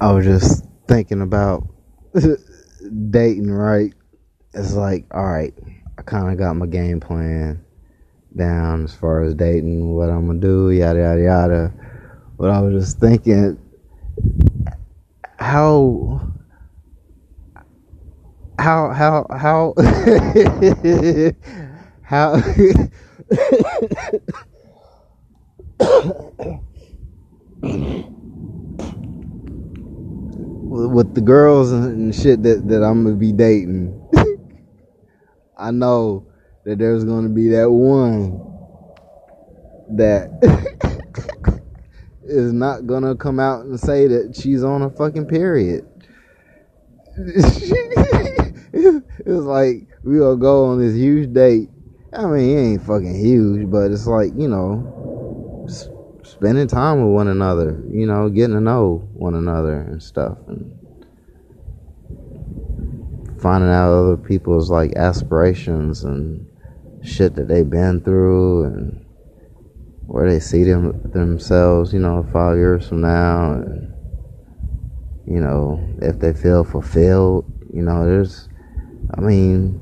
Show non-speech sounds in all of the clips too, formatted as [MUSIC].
I was just thinking about dating, right? It's like, all right, I kind of got my game plan down as far as dating, what I'm gonna do, yada yada yada. But I was just thinking, how, how, how, how, how. With the girls and shit that, that I'm gonna be dating, [LAUGHS] I know that there's gonna be that one that [LAUGHS] is not gonna come out and say that she's on a fucking period. [LAUGHS] it's like we gonna go on this huge date. I mean, it ain't fucking huge, but it's like you know, spending time with one another. You know, getting to know one another and stuff, and finding out other people's like aspirations and shit that they've been through and where they see them themselves, you know, five years from now, and you know, if they feel fulfilled, you know, there's, I mean,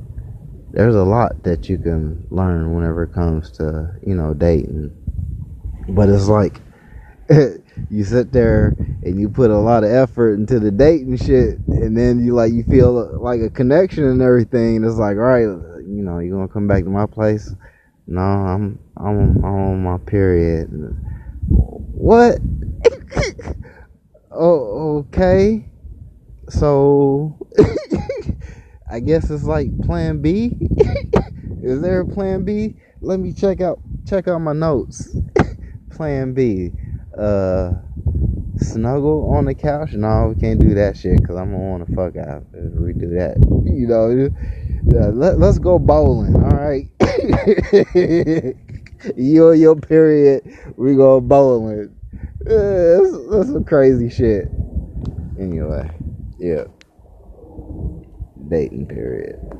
there's a lot that you can learn whenever it comes to, you know, dating. But it's like, [LAUGHS] you sit there and you put a lot of effort into the date and shit, and then you like, you feel like a connection and everything. And it's like, all right, you know, you gonna come back to my place? No, I'm I'm, I'm on my period. What? [LAUGHS] oh, okay. So [LAUGHS] I guess it's like Plan B. Is there a Plan B? Let me check out check out my notes. Plan B. Uh, snuggle on the couch? No, we can't do that shit because I'm gonna want to fuck out if we do that. You know, uh, let, let's go bowling. All right. [LAUGHS] you and your period, we go bowling. Uh, that's, that's some crazy shit. Anyway, yeah. Dating period.